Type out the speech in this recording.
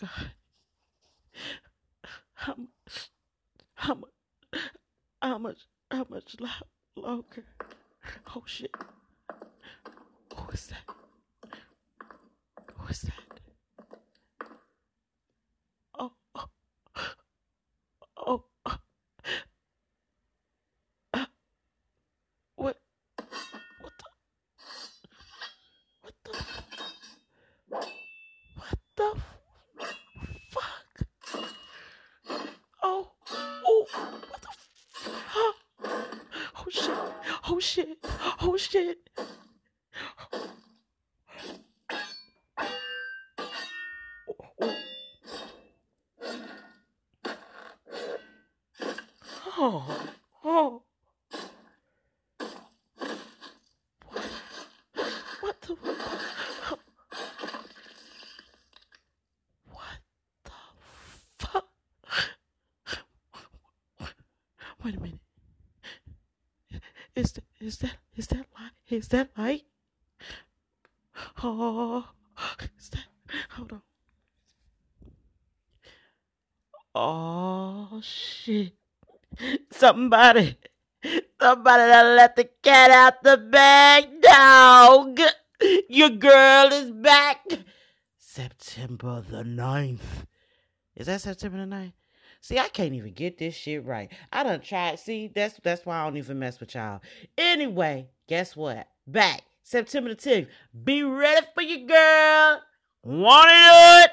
God. How much? How much? How much? How much lo- longer? Oh shit! Who is that? Who is that? Oh shit, oh shit. Oh, oh. What? The? What the? Wait a minute. Is that is that is that light? Is that light? Oh, is that? Hold on. Oh shit! Somebody, somebody done let the cat out the bag, dog. Your girl is back. September the 9th. Is that September the 9th? See, I can't even get this shit right. I done tried. See, that's that's why I don't even mess with y'all. Anyway, guess what? Back September the 10th. Be ready for your girl. Wanna do